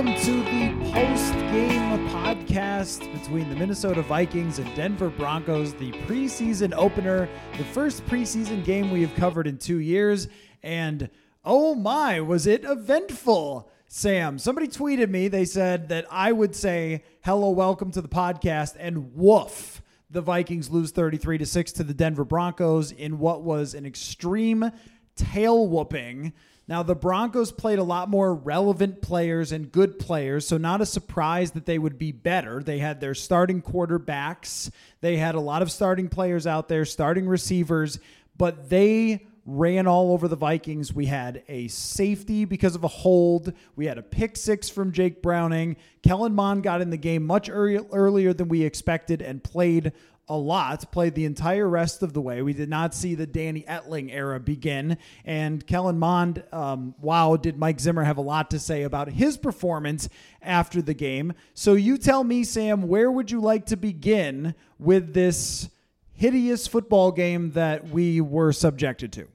welcome to the post game podcast between the Minnesota Vikings and Denver Broncos, the preseason opener, the first preseason game we have covered in two years. And oh my, was it eventful! Sam, somebody tweeted me. They said that I would say, hello, welcome to the podcast, and woof. The Vikings lose 33 to 6 to the Denver Broncos in what was an extreme tail whooping. Now, the Broncos played a lot more relevant players and good players, so not a surprise that they would be better. They had their starting quarterbacks, they had a lot of starting players out there, starting receivers, but they ran all over the Vikings. We had a safety because of a hold. We had a pick six from Jake Browning. Kellen Mond got in the game much earlier than we expected and played a lot, played the entire rest of the way. We did not see the Danny Etling era begin. And Kellen Mond, um, wow, did Mike Zimmer have a lot to say about his performance after the game. So you tell me, Sam, where would you like to begin with this hideous football game that we were subjected to?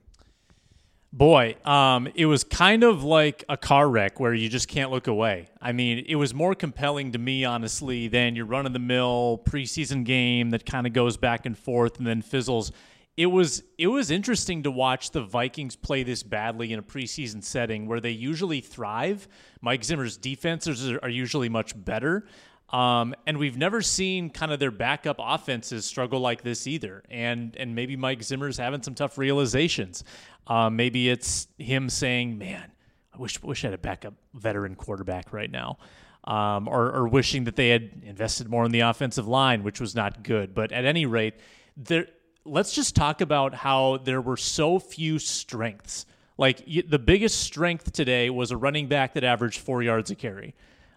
Boy, um, it was kind of like a car wreck where you just can't look away. I mean, it was more compelling to me, honestly, than your run of the mill preseason game that kind of goes back and forth and then fizzles. It was it was interesting to watch the Vikings play this badly in a preseason setting where they usually thrive. Mike Zimmer's defenses are, usually much better. Um, and we've never seen kind of their backup offenses struggle like this either. And and maybe Mike Zimmer's having some tough realizations. Uh, maybe it's him saying, "Man, I wish wish I had a backup veteran quarterback right now," um, or, or wishing that they had invested more in the offensive line, which was not good. But at any rate, there. Let's just talk about how there were so few strengths. Like the biggest strength today was a running back that averaged four yards a carry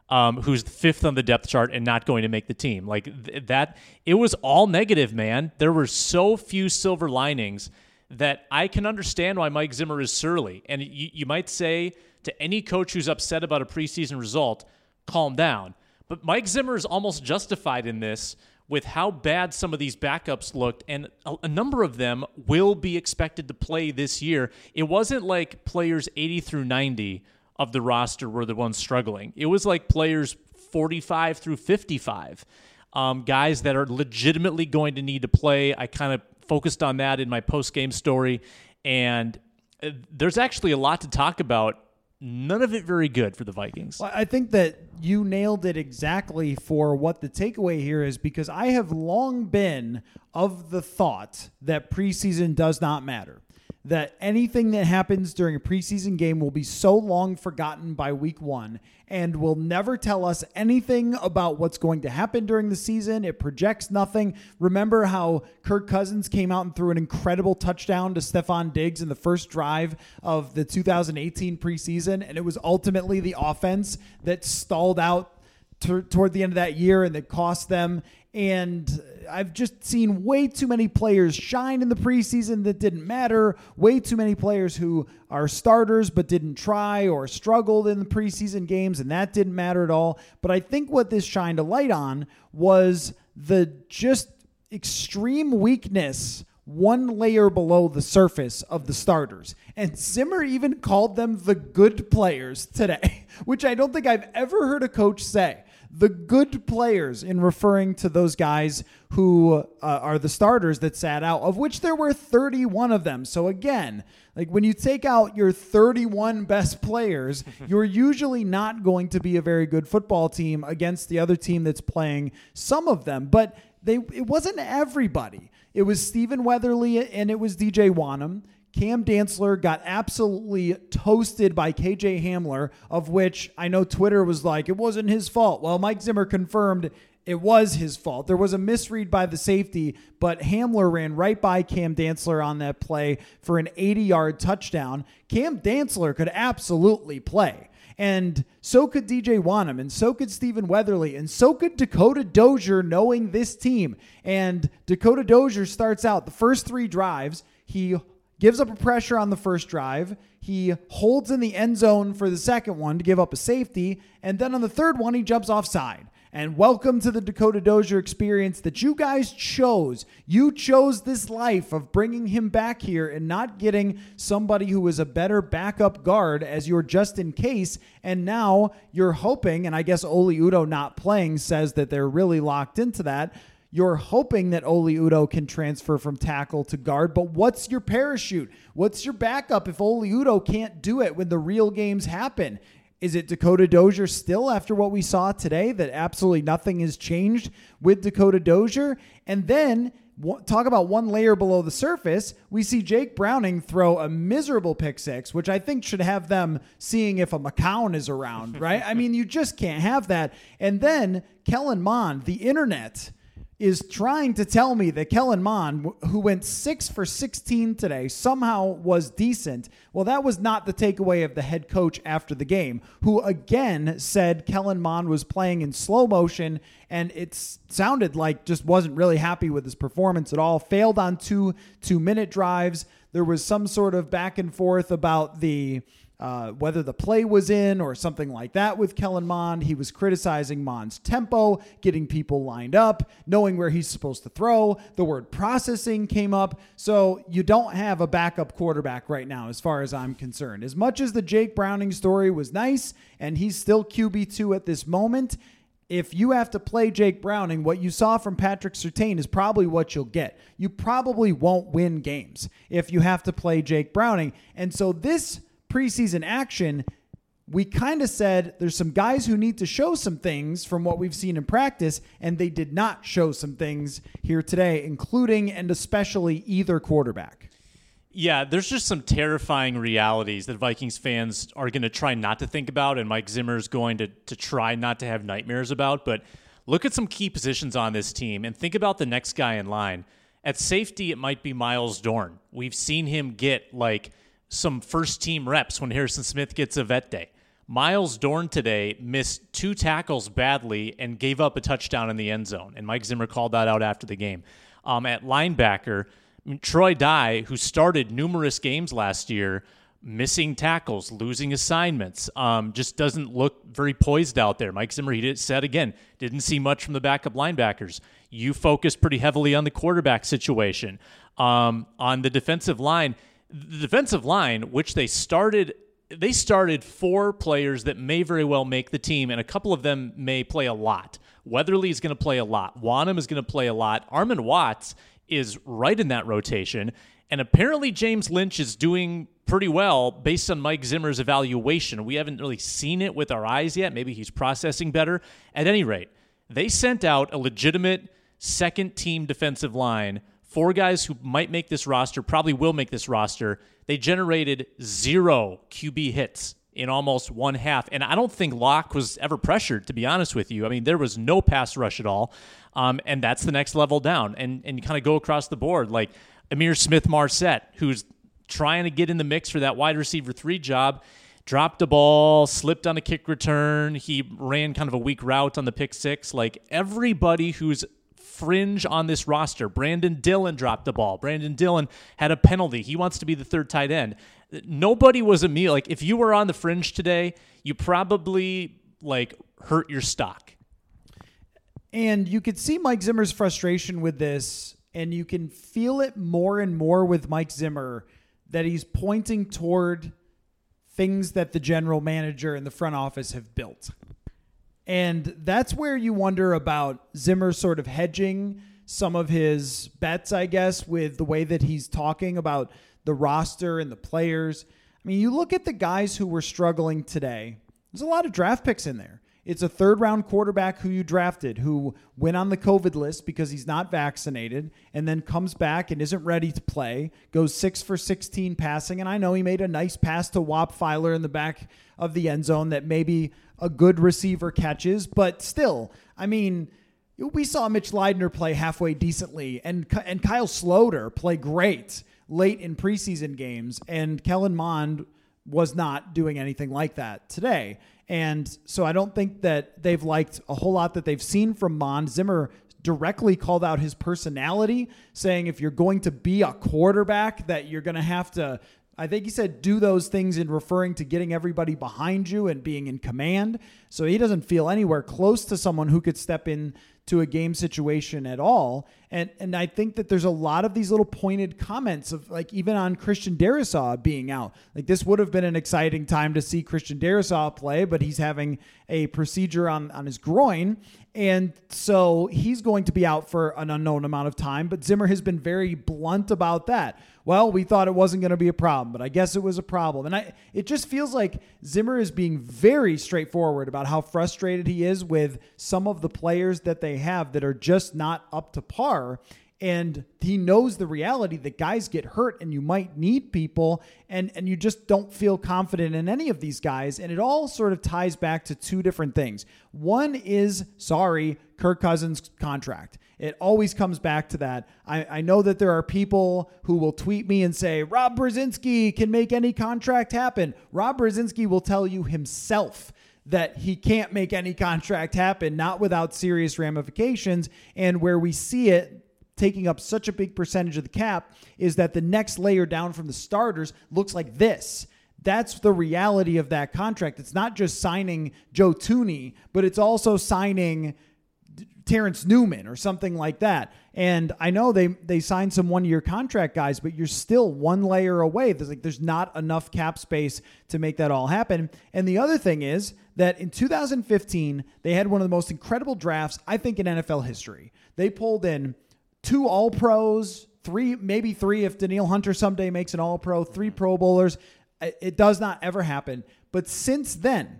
um, who's fifth on the depth chart and not going to make the team. Like th- that, it was all negative, man. There were so few silver linings that I can understand why Mike Zimmer is surly. And you, you might say to any coach who's upset about a preseason result, calm down. But Mike Zimmer is almost justified in this with how bad some of these backups looked, and a, a, number of them will be expected to play this year. It wasn't like players 80 through 90 of the roster were the ones struggling. It was like players 45 through 55, um, guys that are legitimately going to need to play. I kind of focused on that in my post game story, and uh, there's actually a lot to talk about. None of it very good for the Vikings. Well, I think that you nailed it exactly for what the takeaway here is because I have long been of the thought that preseason does not matter that anything that happens during a preseason game will be so long forgotten by week one and will never tell us anything about what's going to happen during the season. It projects nothing. Remember how Kirk Cousins came out and threw an incredible touchdown to Stefon Diggs in the first drive of the 2018 preseason, and it was ultimately the offense that stalled out t- toward the end of that year and that cost them. And I've just seen way too many players shine in the preseason that didn't matter. Way too many players who are starters but didn't try or struggled in the preseason games, and that didn't matter at all. But I think what this shined a light on was the just extreme weakness one layer below the surface of the starters. And Zimmer even called them the good players today, which I don't think I've ever heard a coach say the good players in referring to those guys who uh, are the starters that sat out, of which there were 31 of them. So again, like when you take out your 31 best players, you're usually not going to be a very good football team against the other team that's playing some of them. But they it wasn't everybody. It was Stephen Weatherly and it was DJ Wonnum. Cam Dantzler got absolutely toasted by KJ Hamler, of which I know Twitter was like, it wasn't his fault. Well, Mike Zimmer confirmed it was his fault. There was a misread by the safety, but Hamler ran right by Cam Dantzler on that play for an 80 yard touchdown. Cam Dantzler could absolutely play. And so could DJ Wonnum, and so could Stephen Weatherly, and so could Dakota Dozier knowing this team. And Dakota Dozier starts out the first three drives. He gives up a pressure on the first drive. He holds in the end zone for the second one to give up a safety. And then on the third one, he jumps offside. And welcome to the Dakota Dozier experience that you guys chose. You chose this life of bringing him back here and not getting somebody who is a better backup guard as your just in case. And now you're hoping, and I guess Oli Udoh not playing says that they're really locked into that. You're hoping that Oli Udoh can transfer from tackle to guard, but what's your parachute? What's your backup if Oli Udoh can't do it when the real games happen? Is it Dakota Dozier still after what we saw today that absolutely nothing has changed with Dakota Dozier? And then talk about one layer below the surface, we see Jake Browning throw a miserable pick six, which I think should have them seeing if a McCown is around, right? I mean, you just can't have that. And then Kellen Mond, the internet is trying to tell me that Kellen Mond, who went six for 16 today, somehow was decent. Well, that was not the takeaway of the head coach after the game, who again said Kellen Mond was playing in slow motion and it sounded like just wasn't really happy with his performance at all. Failed on two two minute drives. There was some sort of back and forth about the uh, whether the play was in or something like that with Kellen Mond. He was criticizing Mond's tempo, getting people lined up, knowing where he's supposed to throw. The word processing came up. So you don't have a backup quarterback right now, as far as I'm concerned. As much as the Jake Browning story was nice, and he's still QB2 at this moment, if you have to play Jake Browning, what you saw from Patrick Surtain is probably what you'll get. You probably won't win games if you have to play Jake Browning. And so this preseason action, we kind of said there's some guys who need to show some things from what we've seen in practice, and they did not show some things here today, including and especially either quarterback. Yeah, there's just some terrifying realities that Vikings fans are going to try not to think about, and Mike Zimmer is going to, to try not to have nightmares about. But look at some key positions on this team and think about the next guy in line. At safety, it might be Myles Dorn. We've seen him get like some first team reps when Harrison Smith gets a vet day. Myles Dorn today missed two tackles badly and gave up a touchdown in the end zone. And Mike Zimmer called that out after the game. Um, at linebacker, Troy Dye, who started numerous games last year, missing tackles, losing assignments, um, just doesn't look very poised out there. Mike Zimmer, he did, said again, didn't see much from the backup linebackers. You focus pretty heavily on the quarterback situation. Um, on the defensive line, the defensive line, which they started they started four players that may very well make the team, and a couple of them may play a lot. Weatherly is going to play a lot. Wonnum is going to play a lot. Armon Watts is right in that rotation. And apparently, James Lynch is doing pretty well based on Mike Zimmer's evaluation. We haven't really seen it with our eyes yet. Maybe he's processing better. At any rate, they sent out a legitimate second team defensive line four guys who might make this roster, probably will make this roster. They generated zero QB hits in almost one half. And I don't think Lock was ever pressured, to be honest with you. I mean, there was no pass rush at all. Um, and that's the next level down. And, and you kind of go across the board. Like Ihmir Smith-Marsette, who's trying to get in the mix for that wide receiver three job, dropped a ball, slipped on a kick return. He ran kind of a weak route on the pick six. Like everybody who's fringe on this roster. Brandon Dillon dropped the ball. Brandon Dillon had a penalty. He wants to be the third tight end. Nobody was a meal. Like if you were on the fringe today, you probably like hurt your stock. And you could see Mike Zimmer's frustration with this, and you can feel it more and more with Mike Zimmer that he's pointing toward things that the general manager and the front office have built. And that's where you wonder about Zimmer sort of hedging some of his bets, I guess, with the way that he's talking about the roster and the players. I mean, you look at the guys who were struggling today, there's a lot of draft picks in there. It's a third round quarterback who you drafted who went on the COVID list because he's not vaccinated and then comes back and isn't ready to play, goes six for 16 passing. And I know he made a nice pass to Whop Philyor in the back of the end zone that maybe a good receiver catches, but still, I mean, we saw Mitch Leidner play halfway decently and and Kyle Sloter play great late in preseason games, and Kellen Mond was not doing anything like that today. And so I don't think that they've liked a whole lot that they've seen from Mond. Zimmer directly called out his personality, saying if you're going to be a quarterback, that you're going to have to I think he said do those things in referring to getting everybody behind you and being in command. So he doesn't feel anywhere close to someone who could step in to a game situation at all. And and I think that there's a lot of these little pointed comments of like even on Christian Darrisaw being out. Like this would have been an exciting time to see Christian Darrisaw play, but he's having a procedure on, on his groin. And so he's going to be out for an unknown amount of time. But Zimmer has been very blunt about that. Well, we thought it wasn't going to be a problem, but I guess it was a problem. And I it just feels like Zimmer is being very straightforward about how frustrated he is with some of the players that they have that are just not up to par and he knows the reality that guys get hurt and you might need people and and you just don't feel confident in any of these guys and it all sort of ties back to two different things. One is sorry kirk cousins contract. It always comes back to that. I, I know that there are people who will tweet me and say rob brzezinski can make any contract happen. Rob brzezinski will tell you himself that he can't make any contract happen, not without serious ramifications. And where we see it taking up such a big percentage of the cap is that the next layer down from the starters looks like this. That's the reality of that contract. It's not just signing Joe Thuney, but it's also signing Terrence Newman or something like that. And I know they they signed some one year contract guys, but you're still one layer away. There's like there's not enough cap space to make that all happen. And the other thing is that in 2015 they had one of the most incredible drafts I think in NFL history. They pulled in two All Pros, three maybe three if Danielle Hunter someday makes an All Pro, three Pro Bowlers. It does not ever happen. But since then,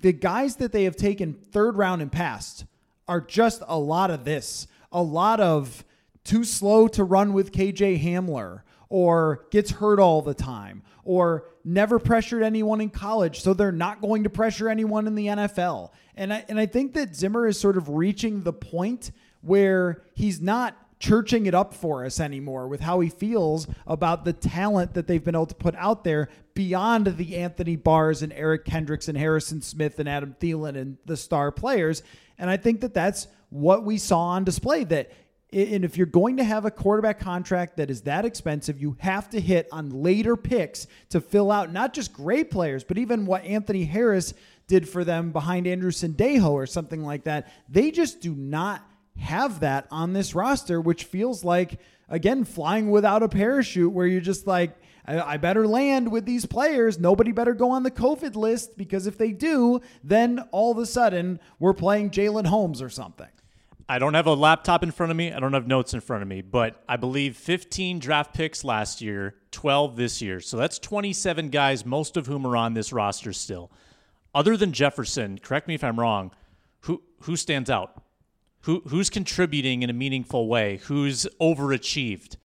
the guys that they have taken third round and past are just a lot of this, a lot of too slow to run with KJ Hamler or gets hurt all the time or never pressured anyone in college so they're not going to pressure anyone in the NFL. And I and I think that Zimmer is sort of reaching the point where he's not churching it up for us anymore with how he feels about the talent that they've been able to put out there beyond the Anthony Barrs and Eric Kendricks and Harrison Smith and Adam Thielen and the star players. And I think that that's what we saw on display. That and if you're going to have a quarterback contract that is that expensive, you have to hit on later picks to fill out not just great players, but even what Anthony Harris did for them behind Andrew Sendejo or something like that. They just do not have that on this roster, which feels like, again, flying without a parachute, where you're just like, I, better land with these players. Nobody better go on the COVID list because if they do, then all of a sudden we're playing Jalyn Holmes or something. I don't have a laptop in front of me. I don't have notes in front of me, but I believe 15 draft picks last year, 12 this year. So that's 27 guys, most of whom are on this roster still. Other than Jefferson, correct me if I'm wrong, who who stands out? Who who's contributing in a meaningful way? Who's overachieved?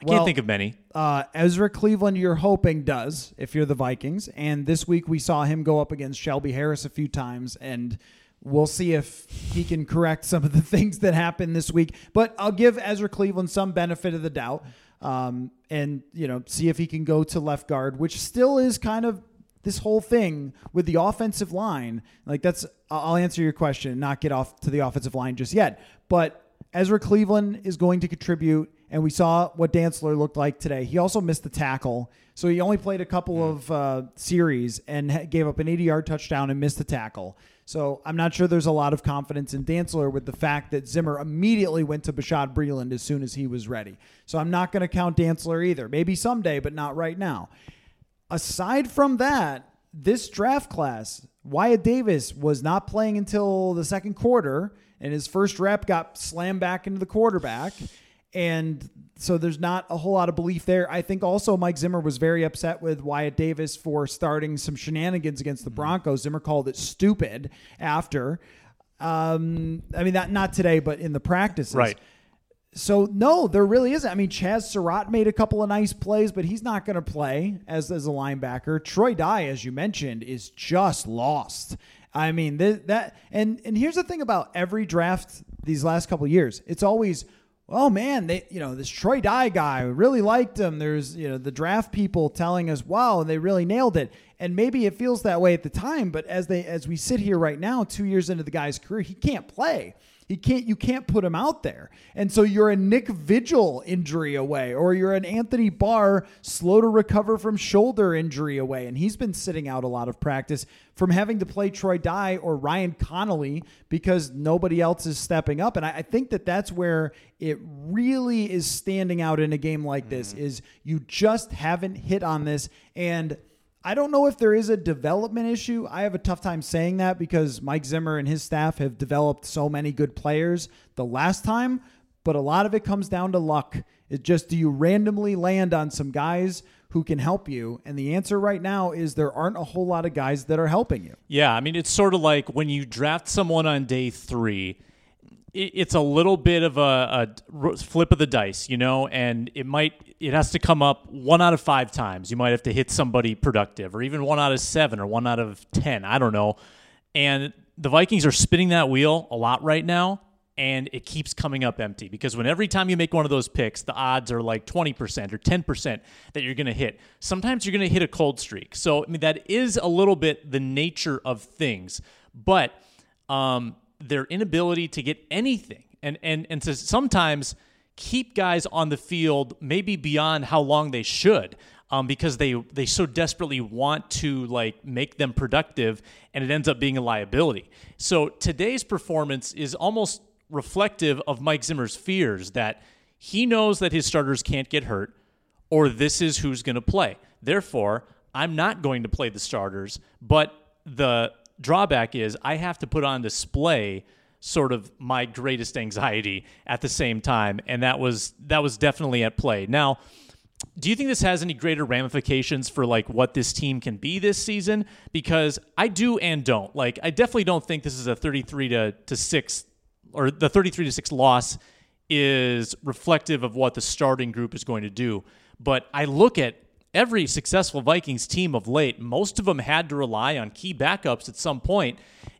I well, can't think of many. Uh, Ezra Cleveland, you're hoping does if you're the Vikings, and this week we saw him go up against Shelby Harris a few times, and we'll see if he can correct some of the things that happened this week. But I'll give Ezra Cleveland some benefit of the doubt, um, and you know, see if he can go to left guard, which still is kind of this whole thing with the offensive line. Like that's, I'll answer your question, not get off to the offensive line just yet, but. Ezra Cleveland is going to contribute and we saw what Dantzler looked like today. He also missed the tackle, so he only played a couple of uh, series and gave up an 80-yard touchdown and missed the tackle. So I'm not sure there's a lot of confidence in Dantzler with the fact that Zimmer immediately went to Bashad Breeland as soon as he was ready. So I'm not going to count Dantzler either. Maybe someday, but not right now. Aside from that, this draft class, Wyatt Davis was not playing until the second quarter, and his first rep got slammed back into the quarterback. And so there's not a whole lot of belief there. I think also Mike Zimmer was very upset with Wyatt Davis for starting some shenanigans against the Broncos. Zimmer called it stupid after. Um, I mean, that not today, but in the practices. Right. So no, there really isn't. I mean, Chaz Surratt made a couple of nice plays, but he's not going to play as as a linebacker. Troy Dye, as you mentioned, is just lost. I mean, th- that and and here's the thing about every draft these last couple years. It's always oh man, they you know this Troy Dye guy really liked him. There's you know the draft people telling us wow, they really nailed it. And maybe it feels that way at the time, but as they as we sit here right now, two years into the guy's career, he can't play. He can't you can't put him out there. And so you're a Nick Vigil injury away or you're an Anthony Barr slow to recover from shoulder injury away and he's been sitting out a lot of practice from having to play Troy Dye or Ryan Connelly because nobody else is stepping up. And I, I think that that's where it really is standing out in a game like this mm-hmm. is you just haven't hit on this and I don't know if there is a development issue. I have a tough time saying that because Mike Zimmer and his staff have developed so many good players the last time, but a lot of it comes down to luck. It just do you randomly land on some guys who can help you? And the answer right now is there aren't a whole lot of guys that are helping you. Yeah, I mean, it's sort of like when you draft someone on day three, it- it's a little bit of a flip of the dice, you know, and it might it has to come up one out of five times. You might have to hit somebody productive, or even one out of seven, or one out of ten. I don't know. And the Vikings are spinning that wheel a lot right now, and it keeps coming up empty because when every time you make one of those picks, the odds are like 20% or 10% that you're going to hit. Sometimes you're going to hit a cold streak. So, I mean, that is a little bit the nature of things, but um, their inability to get anything and, and, and to sometimes keep guys on the field maybe beyond how long they should um, because they they so desperately want to like make them productive and it ends up being a liability. So today's performance is almost reflective of Mike Zimmer's fears that he knows that his starters can't get hurt or this is who's going to play. Therefore, I'm not going to play the starters, but the drawback is I have to put on display sort of my greatest anxiety at the same time and that was that was definitely at play. Now, do you think this has any greater ramifications for like what this team can be this season because I do and don't. Like I definitely don't think this is a 33 to to 6 or the 33 to 6 loss is reflective of what the starting group is going to do. But I look at every successful Vikings team of late, most of them had to rely on key backups at some point.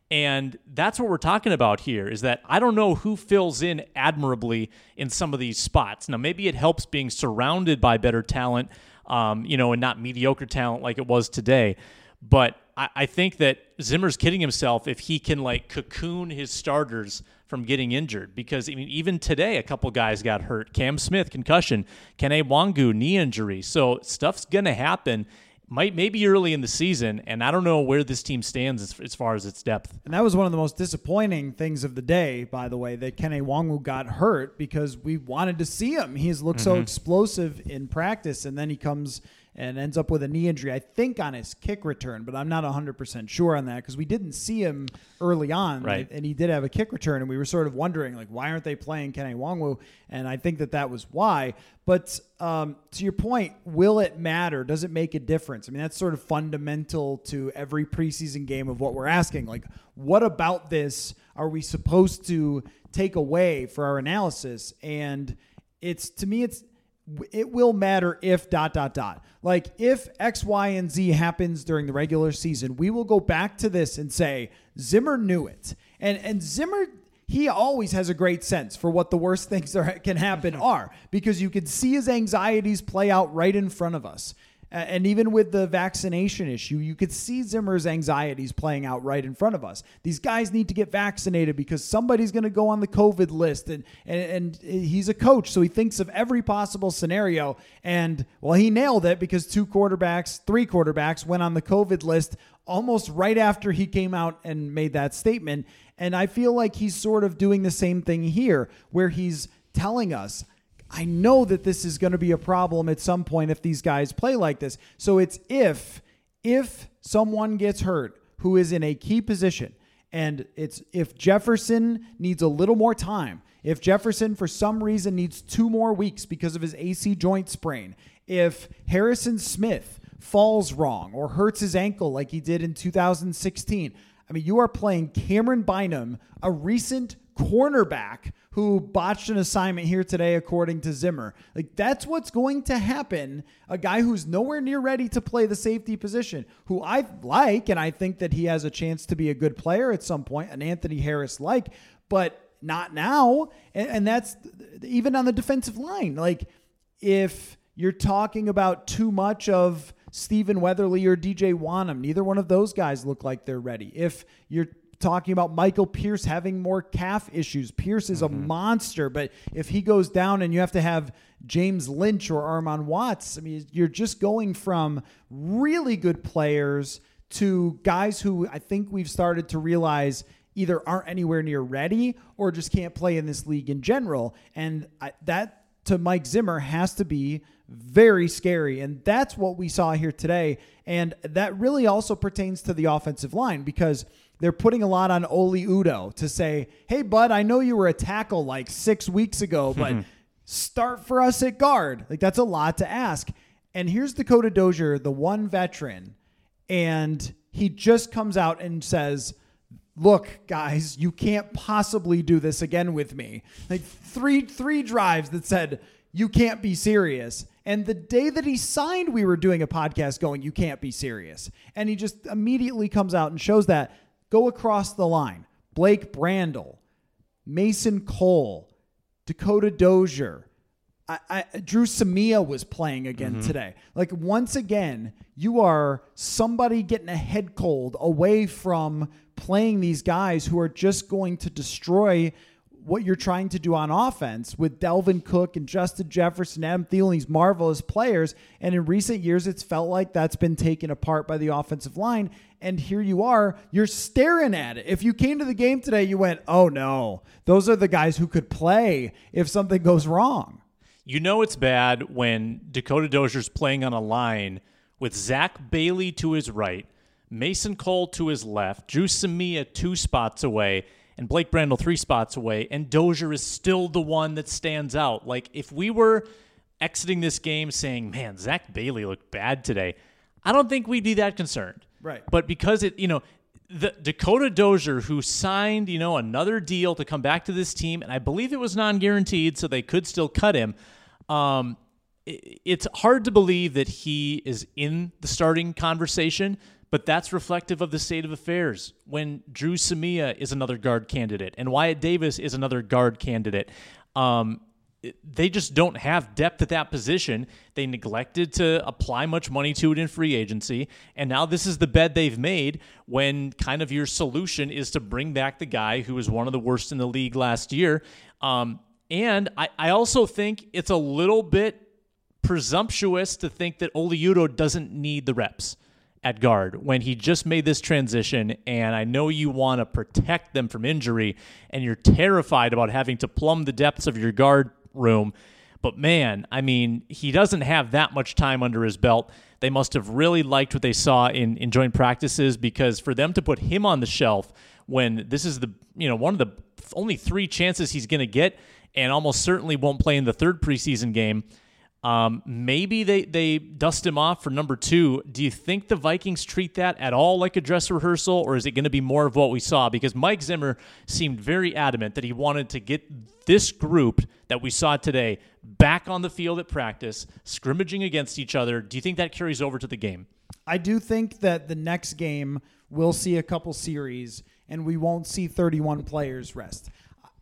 And that's what we're talking about here is that I don't know who fills in admirably in some of these spots. Now, maybe it helps being surrounded by better talent, um, you know, and not mediocre talent like it was today. But I, I think that Zimmer's kidding himself if he can like cocoon his starters from getting injured because I mean even today a couple guys got hurt. Cam Smith concussion, Kene Nwangwu knee injury. So stuff's gonna happen. Might maybe early in the season, and I don't know where this team stands as, as far as its depth. And that was one of the most disappointing things of the day, by the way, that Kene Nwangwu got hurt because we wanted to see him. He's looked so mm-hmm. explosive in practice, and then he comes and ends up with a knee injury, I think, on his kick return, but I'm not 100% sure on that because we didn't see him early on. Right. And he did have a kick return, and we were sort of wondering, like, why aren't they playing Kene Nwangwu? And I think that that was why. But um, to your point, will it matter? Does it make a difference? I mean, that's sort of fundamental to every preseason game of what we're asking. Like, what about this are we supposed to take away for our analysis? And it's to me, it's it will matter if dot dot dot. Like if X, Y, and Z happens during the regular season, we will go back to this and say Zimmer knew it, and and Zimmer he always has a great sense for what the worst things are, can happen are because you can see his anxieties play out right in front of us. And even with the vaccination issue, you could see Zimmer's anxieties playing out right in front of us. These guys need to get vaccinated because somebody's going to go on the COVID list, and, and and he's a coach, so he thinks of every possible scenario. And well, he nailed it because two quarterbacks, three quarterbacks, went on the COVID list almost right after he came out and made that statement. And I feel like he's sort of doing the same thing here, where he's telling us. I know that this is going to be a problem at some point if these guys play like this. So it's if if someone gets hurt who is in a key position and it's if Jefferson needs a little more time, if Jefferson for some reason needs 2 more weeks because of his AC joint sprain, if Harrison Smith falls wrong or hurts his ankle like he did in 2016, I mean, you are playing Camryn Bynum, a recent cornerback who botched an assignment here today, according to Zimmer. Like, that's what's going to happen. A guy who's nowhere near ready to play the safety position, who I like, and I think that he has a chance to be a good player at some point, an Anthony Harris like, but not now. And, and that's even on the defensive line. Like, if you're talking about too much of Stephen Weatherly or DJ Wonnum, neither one of those guys look like they're ready. If you're talking about Michael Pierce having more calf issues. Pierce is a mm-hmm. monster, but if he goes down and you have to have James Lynch or Armon Watts, I mean, you're just going from really good players to guys who I think we've started to realize either aren't anywhere near ready or just can't play in this league in general. And I, that to Mike Zimmer has to be very scary. And that's what we saw here today. And that really also pertains to the offensive line because they're putting a lot on Oli Udoh to say, hey, bud, I know you were a tackle like six weeks ago, but start for us at guard. Like, that's a lot to ask. And here's Dakota Dozier, the one veteran, and he just comes out and says, look guys you can't possibly do this again with me like three three drives that said you can't be serious. And the day that he signed we were doing a podcast going you can't be serious. And he just immediately comes out and shows that. Go across the line. Blake brandel mason cole dakota dozier. I, I, Dru Samia was playing again mm-hmm. today. Like once again, you are somebody getting a head cold away from playing these guys who are just going to destroy what you're trying to do on offense with Dalvin Cook and Justin Jefferson, Adam Thielen, these marvelous players. And in recent years, it's felt like that's been taken apart by the offensive line. And here you are, you're staring at it. If you came to the game today, you went, oh no, those are the guys who could play if something goes wrong. You know it's bad when Dakota Dozier's playing on a line with Zach Bailey to his right, Mason Cole to his left, Dru Samia two spots away, and Blake Brandel three spots away, and Dozier is still the one that stands out. Like if we were exiting this game saying, "Man, Zach Bailey looked bad today," I don't think we'd be that concerned. Right. But because it, you know, the Dakota Dozier, who signed, you know, another deal to come back to this team, and I believe it was non-guaranteed, so they could still cut him. Um, it's hard to believe that he is in the starting conversation, but that's reflective of the state of affairs. When Dru Samia is another guard candidate and Wyatt Davis is another guard candidate, um, they just don't have depth at that position. They neglected to apply much money to it in free agency. And now this is the bed they've made when kind of your solution is to bring back the guy who was one of the worst in the league last year. Um, and I, I also think it's a little bit presumptuous to think that Oli Udoh doesn't need the reps at guard when he just made this transition. And I know you want to protect them from injury and you're terrified about having to plumb the depths of your guard room. But man, I mean, he doesn't have that much time under his belt. They must have really liked what they saw in, in joint practices because for them to put him on the shelf when this is the you know one of the only three chances he's going to get and almost certainly won't play in the third preseason game. Um, maybe they, they dust him off for number two. Do you think the Vikings treat that at all like a dress rehearsal, or is it going to be more of what we saw? Because Mike Zimmer seemed very adamant that he wanted to get this group that we saw today back on the field at practice, scrimmaging against each other. Do you think that carries over to the game? I do think that the next game we'll see a couple series and we won't see 31 players rest.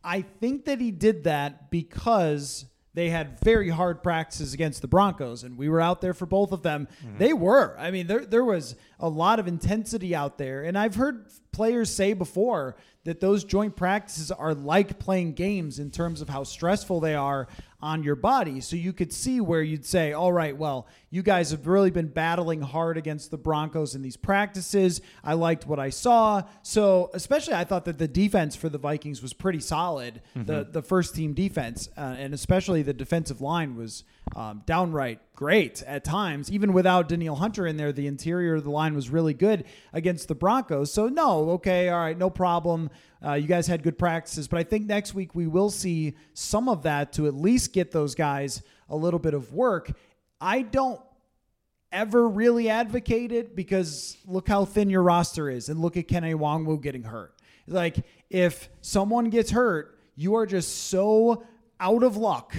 I think that he did that because they had very hard practices against the Broncos, and we were out there for both of them. Mm-hmm. They were. I mean, there there was a lot of intensity out there, and I've heard players say before that those joint practices are like playing games in terms of how stressful they are on your body. So you could see where you'd say, all right, well, you guys have really been battling hard against the Broncos in these practices. I liked what I saw. So, especially, I thought that the defense for the Vikings was pretty solid, the, the first team defense, uh, and especially the defensive line was um, downright great at times. Even without Danielle Hunter in there, the interior of the line was really good against the Broncos. So, no, okay, all right, no problem. Uh, you guys had good practices, but I think next week we will see some of that to at least get those guys a little bit of work. I don't ever really advocate it because look how thin your roster is and look at Kene Nwangwu getting hurt. Like if someone gets hurt, you are just so out of luck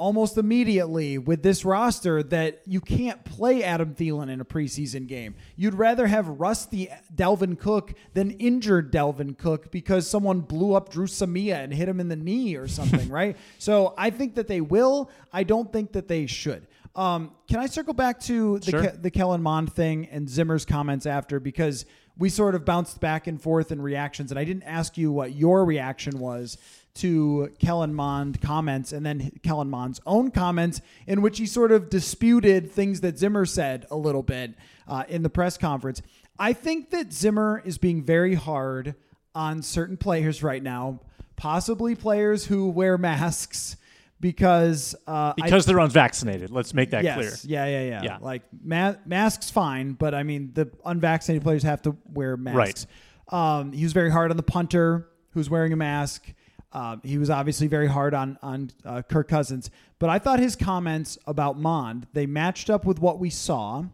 almost immediately with this roster that you can't play Adam Thielen in a preseason game. You'd rather have rusty Dalvin Cook than injured Dalvin Cook because someone blew up Dru Samia and hit him in the knee or something, right? So I think that they will. I don't think that they should. Um, can I circle back to the Sure. Ke- the Kellen Mond thing and Zimmer's comments after because we sort of bounced back and forth in reactions, and I didn't ask you what your reaction was to Kellen Mond comments and then Kellen Mond's own comments, in which he sort of disputed things that Zimmer said a little bit uh, in the press conference. I think that Zimmer is being very hard on certain players right now, possibly players who wear masks because uh, because I, they're unvaccinated. Let's make that yes, clear. Yeah, yeah, yeah. yeah. Like ma- masks, fine, but I mean the unvaccinated players have to wear masks. Right. Um, he was very hard on the punter who's wearing a mask. Um, he was obviously very hard on on uh, Kirk Cousins, but I thought his comments about Mond they matched up with what we saw.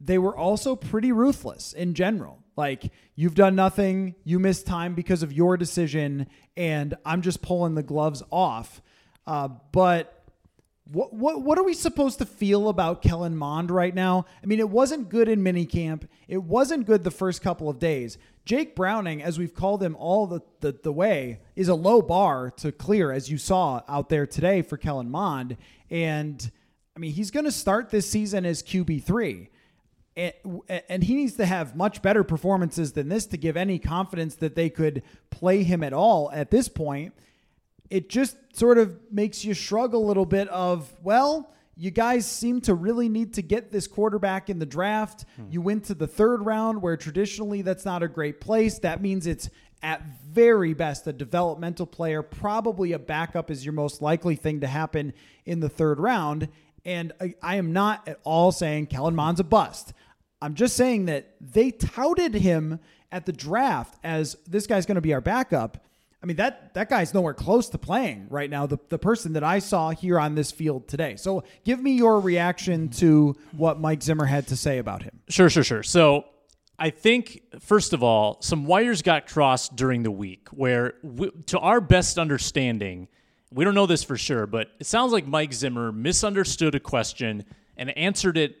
They were also pretty ruthless in general. Like you've done nothing, you missed time because of your decision, and I'm just pulling the gloves off. Uh, but what, what what are we supposed to feel about Kellen Mond right now? I mean, it wasn't good in minicamp. It wasn't good the first couple of days. Jake Browning, as we've called him all the, the, the way, is a low bar to clear, as you saw out there today for Kellen Mond. And I mean, he's going to start this season as QB3. And, and he needs to have much better performances than this to give any confidence that they could play him at all at this point it just sort of makes you shrug a little bit of, well, you guys seem to really need to get this quarterback in the draft. Hmm. You went to the third round, where traditionally that's not a great place. That means it's at very best a developmental player. Probably a backup is your most likely thing to happen in the third round. And I, I am not at all saying Kellen Mond's a bust. I'm just saying that they touted him at the draft as this guy's going to be our backup. I mean that that guy's nowhere close to playing right now. The the person that I saw here on this field today. So give me your reaction to what Mike Zimmer had to say about him. Sure, sure, sure. So I think first of all, some wires got crossed during the week where, we, to our best understanding, we don't know this for sure, but it sounds like Mike Zimmer misunderstood a question and answered it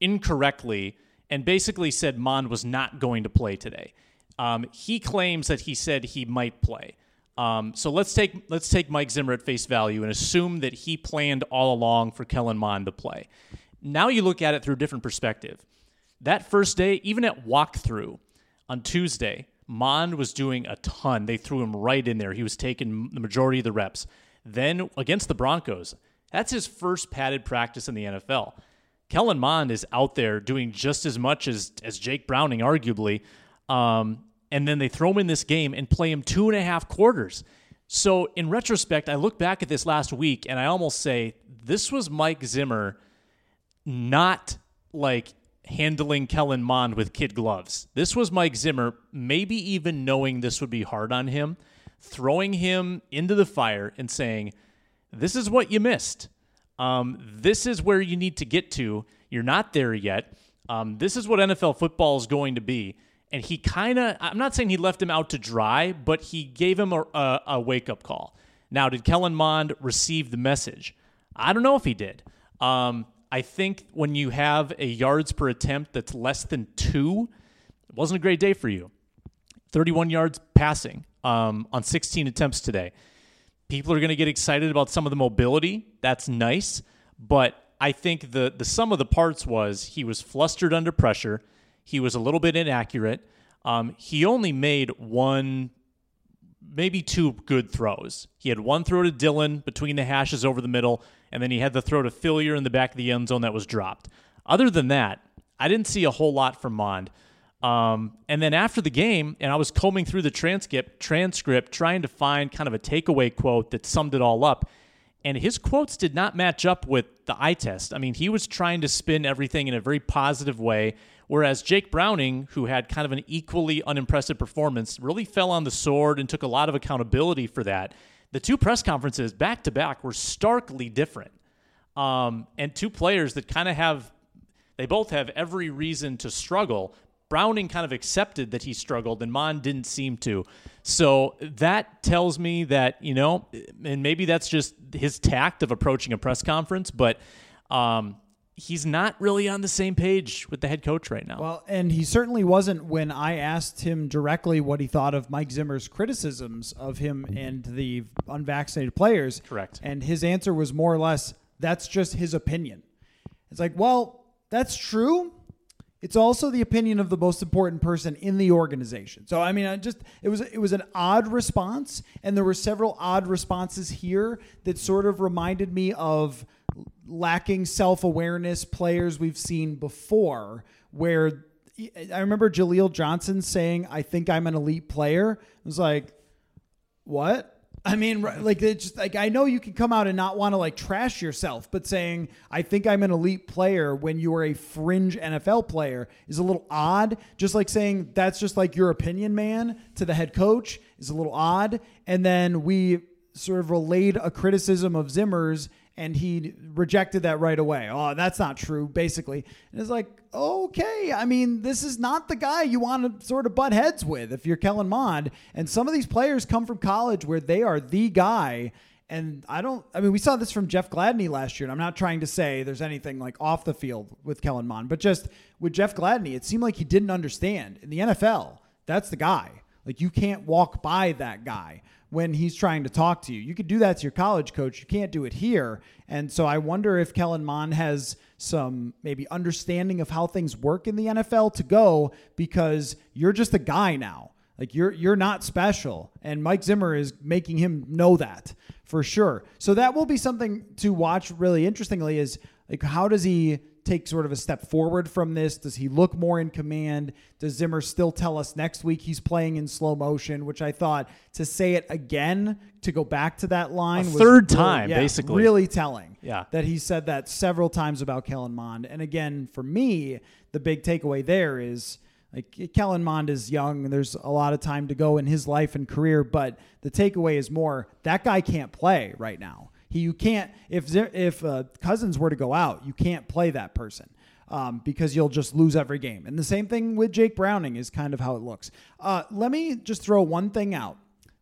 incorrectly, and basically said Mond was not going to play today. Um, he claims that he said he might play. Um, so let's take let's take Mike Zimmer at face value and assume that he planned all along for Kellen Mond to play. Now you look at it through a different perspective. That first day, even at walkthrough on Tuesday, Mond was doing a ton. They threw him right in there. He was taking the majority of the reps. Then against the Broncos, that's his first padded practice in the NFL. Kellen Mond is out there doing just as much as as Jake Browning, arguably. Um, and then they throw him in this game and play him two and a half quarters. So in retrospect, I look back at this last week and I almost say this was Mike Zimmer not like handling Kellen Mond with kid gloves. This was Mike Zimmer, maybe even knowing this would be hard on him, throwing him into the fire and saying, This is what you missed. Um, this is where you need to get to. You're not there yet. Um, this is what NFL football is going to be and he kind of i'm not saying he left him out to dry but he gave him a, a, a wake-up call. Now did kellen mond receive the message? I don't know if he did. Um, i think when you have a yards per attempt that's less than two it wasn't a great day for you. 31 yards passing um, on 16 attempts today. People are going to get excited about some of the mobility. That's nice. But i think the, the sum of the parts was he was flustered under pressure he was a little bit inaccurate. Um, he only made one, maybe two good throws. He had one throw to Dillon between the hashes over the middle, and then he had the throw to Philyor in the back of the end zone that was dropped. Other than that, I didn't see a whole lot from Mond. Um, and then after the game, and I was combing through the transcript, transcript trying to find kind of a takeaway quote that summed it all up. And his quotes did not match up with the eye test. I mean, he was trying to spin everything in a very positive way, Whereas Jake Browning, who had kind of an equally unimpressive performance, really fell on the sword and took a lot of accountability for that. The two press conferences back to back were starkly different. Um, and two players that kind of have, they both have every reason to struggle. Browning kind of accepted that he struggled, and Mond didn't seem to. So that tells me that, you know, and maybe that's just his tact of approaching a press conference, but um, he's not really on the same page with the head coach right now. Well, and he certainly wasn't when I asked him directly what he thought of Mike Zimmer's criticisms of him and the unvaccinated players. Correct. And his answer was more or less, that's just his opinion. It's like, well, that's true. it's also the opinion of the most important person in the organization. So I mean, I just it was it was an odd response, and there were several odd responses here that sort of reminded me of lacking self awareness players we've seen before, where I remember Jaleel Johnson saying, "I think I'm an elite player." I was like, "What?" I mean, like it's just like I know you can come out and not want to like trash yourself, but saying I think I'm an elite player when you are a fringe NFL player is a little odd. Just like saying that's just like your opinion, man, to the head coach is a little odd. And then we sort of relayed a criticism of Zimmer's and he rejected that right away. Oh, that's not true, basically. And it's like, okay, I mean, this is not the guy you want to sort of butt heads with if you're Kellen Mond. And some of these players come from college where they are the guy. And I don't, I mean, we saw this from Jeff Gladney last year. And I'm not trying to say there's anything like off the field with Kellen Mond, but just with Jeff Gladney, it seemed like he didn't understand. In the NFL, that's the guy. Like, you can't walk by that guy when he's trying to talk to you. You could do that to your college coach. You can't do it here. And so I wonder if Kellen Mond has some maybe understanding of how things work in the NFL to go because you're just a guy now. Like you're you're not special and Mike Zimmer is making him know that for sure. So that will be something to watch really interestingly is like how does he take sort of a step forward from this? Does he look more in command? Does Zimmer still tell us next week he's playing in slow motion? Which I thought to say it again to go back to that line a was third really- time, yeah, basically. really telling. Yeah. that he said that several times about Kellen Mond. And again, for me, the big takeaway there is. Like Kellen Mond is young, and there's a lot of time to go in his life and career. But the takeaway is more that guy can't play right now. He you can't if there, if uh, Cousins were to go out, you can't play that person um, because you'll just lose every game. And the same thing with Jake Browning is kind of how it looks. Uh, let me just throw one thing out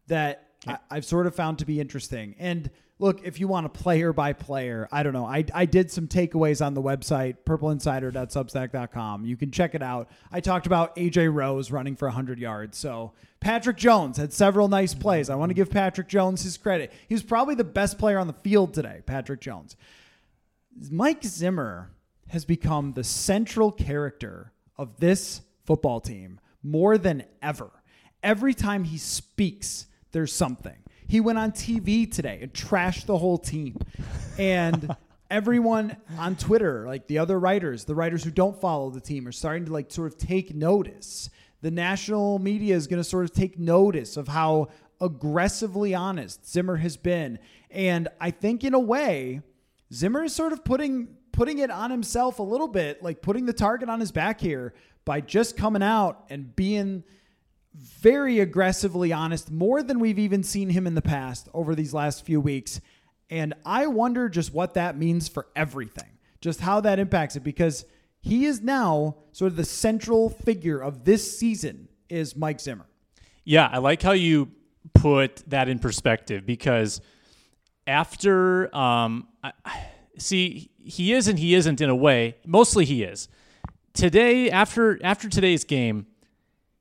that I, I've sort of found to be interesting. And look, if you want a player by player, I don't know. I, I did some takeaways on the website, purpleinsider.substack.com. You can check it out. I talked about AJ Rose running for 100 yards. So Patrick Jones had several nice plays. I want to give Patrick Jones his credit. He was probably the best player on the field today, Patrick Jones. Mike Zimmer has become the central character of this football team more than ever. Every time he speaks, there's something. He went on TV today and trashed the whole team. And everyone on Twitter, like the other writers, the writers who don't follow the team, are starting to like sort of take notice. The national media is going to sort of take notice of how aggressively honest Zimmer has been. And I think in a way, Zimmer is sort of putting putting it on himself a little bit, like putting the target on his back here by just coming out and being very aggressively honest, more than we've even seen him in the past over these last few weeks. And I wonder just what that means for everything, just how that impacts it, because he is now sort of the central figure of this season is Mike Zimmer. Yeah, I like how you put that in perspective because after, um, I, see, he is and he isn't in a way. Mostly he is. Today, after after today's game,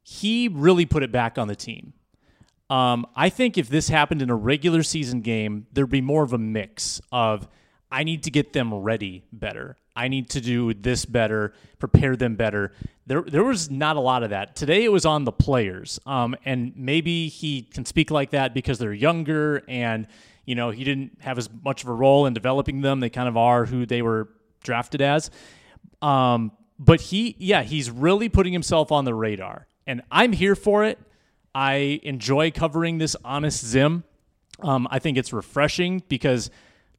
he really put it back on the team. Um, I think if this happened in a regular season game, there'd be more of a mix of I need to get them ready better. I need to do this better, prepare them better. There, there was not a lot of that today. It was on the players, um, and maybe he can speak like that because they're younger, and you know he didn't have as much of a role in developing them. They kind of are who they were drafted as. Um, but he, yeah, he's really putting himself on the radar, and I'm here for it. I enjoy covering this honest Zim. Um, I think it's refreshing because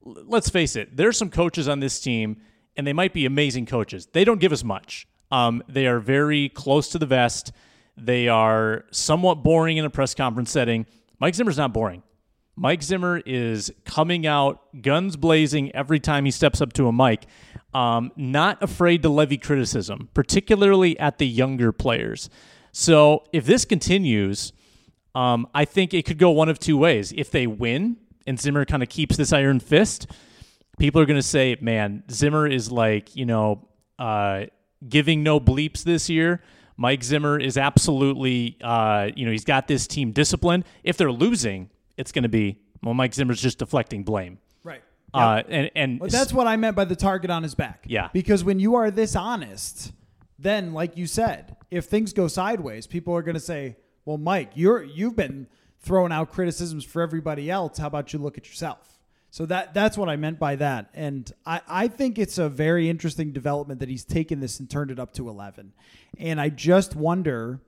let's face it, there's some coaches on this team, and they might be amazing coaches. They don't give us much. Um, they are very close to the vest. They are somewhat boring in a press conference setting. Mike Zimmer's not boring. Mike Zimmer is coming out guns blazing every time he steps up to a mic. Um, not afraid to levy criticism, particularly at the younger players. So if this continues, um, I think it could go one of two ways. If they win and Zimmer kind of keeps this iron fist, people are going to say, man, Zimmer is like, you know, uh, giving no bleeps this year. Mike Zimmer is absolutely, uh, you know, he's got this team disciplined. If they're losing, it's going to be, well, Mike Zimmer's just deflecting blame. Right. Uh, and and But that's what I meant by the target on his back. Yeah. Because when you are this honest, then like you said, if things go sideways, people are going to say, "Well, Mike, you're you've been throwing out criticisms for everybody else. How about you look at yourself?" So that that's what I meant by that. And I, I think it's a very interesting development that he's taken this and turned it up to 11. And I just wonder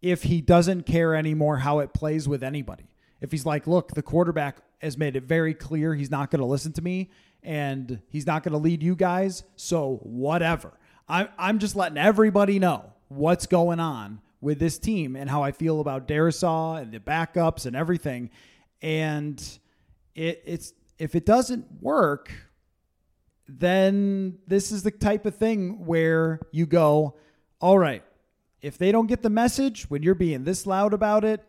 if he doesn't care anymore how it plays with anybody. If he's like, look, the quarterback has made it very clear he's not going to listen to me and he's not going to lead you guys. So whatever. I'm, I'm just letting everybody know what's going on with this team and how I feel about Darrisaw and the backups and everything. And it, it's if it doesn't work, then this is the type of thing where you go, all right, if they don't get the message when you're being this loud about it,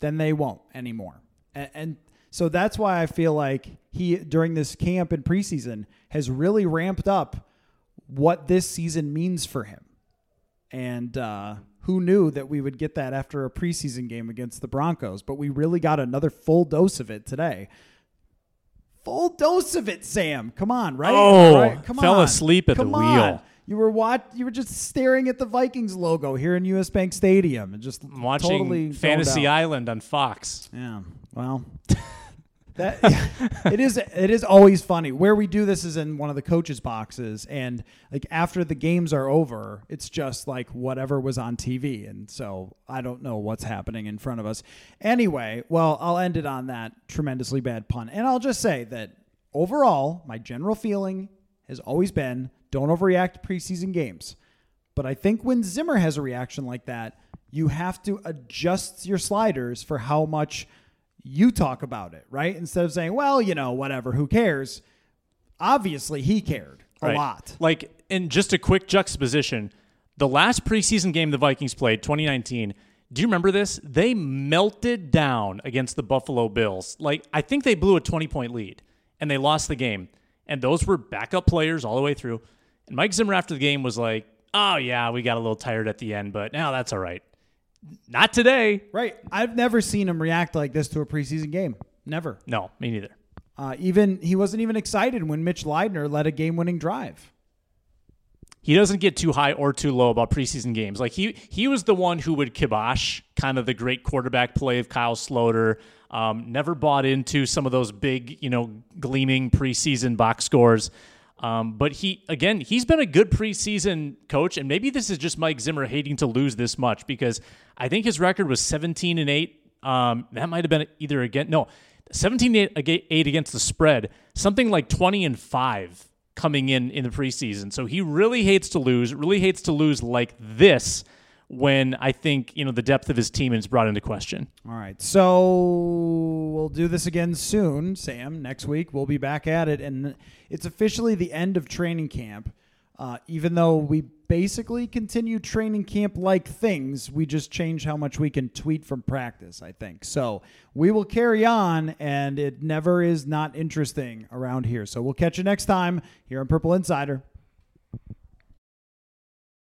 then they won't anymore. And, and so that's why I feel like he during this camp and preseason has really ramped up what this season means for him. And uh, who knew that we would get that after a preseason game against the Broncos? But we really got another full dose of it today. Full dose of it, Sam. Come on, right? Oh, right? come fell on. asleep at the Come wheel. on. You were what? You were just staring at the Vikings logo here in US Bank Stadium and just I'm watching totally Fantasy. Island on Fox. Yeah. Well, that it is. It is always funny. Where we do this is in one of the coaches' boxes, and like after the games are over, it's just like whatever was on TV, and so I don't know what's happening in front of us. Anyway, well, I'll end it on that tremendously bad pun, and I'll just say that overall, my general feeling has always been don't overreact to preseason games. But I think when Zimmer has a reaction like that, you have to adjust your sliders for how much you talk about it, right? Instead of saying, well, you know, whatever, who cares? Obviously, he cared a Right. lot. Like, in just a quick juxtaposition, the last preseason game the Vikings played, 2019. Do you remember this? They melted down against the Buffalo Bills. Like, I think they blew a 20 point lead and they lost the game. And those were backup players all the way through. And Mike Zimmer after the game was like, oh, yeah, we got a little tired at the end, but now that's all right. Not today. Right. I've never seen him react like this to a preseason game. Never. No, me neither. Uh, even he wasn't even excited when Mitch Leidner led a game-winning drive. he doesn't get too high or too low about preseason games. Like he he was the one who would kibosh kind of the great quarterback play of Kyle Sloter. Um, never bought into some of those big, you know, gleaming preseason box scores. Um, but he again, he's been a good preseason coach, and maybe this is just Mike Zimmer hating to lose this much because I think his record was 17 and eight. Um, that might have been either again no 17 and eight eight against the spread, something like 20 and five coming in in the preseason. So he really hates to lose, really hates to lose like this when I think, you know, the depth of his team is brought into question. All right. So we'll do this again soon, Sam. Next week we'll be back at it, and it's officially the end of training camp. Uh, even though we basically continue training camp like things, we just change how much we can tweet from practice. I think so. We will carry on, and it never is not interesting around here. So we'll catch you next time here on Purple Insider.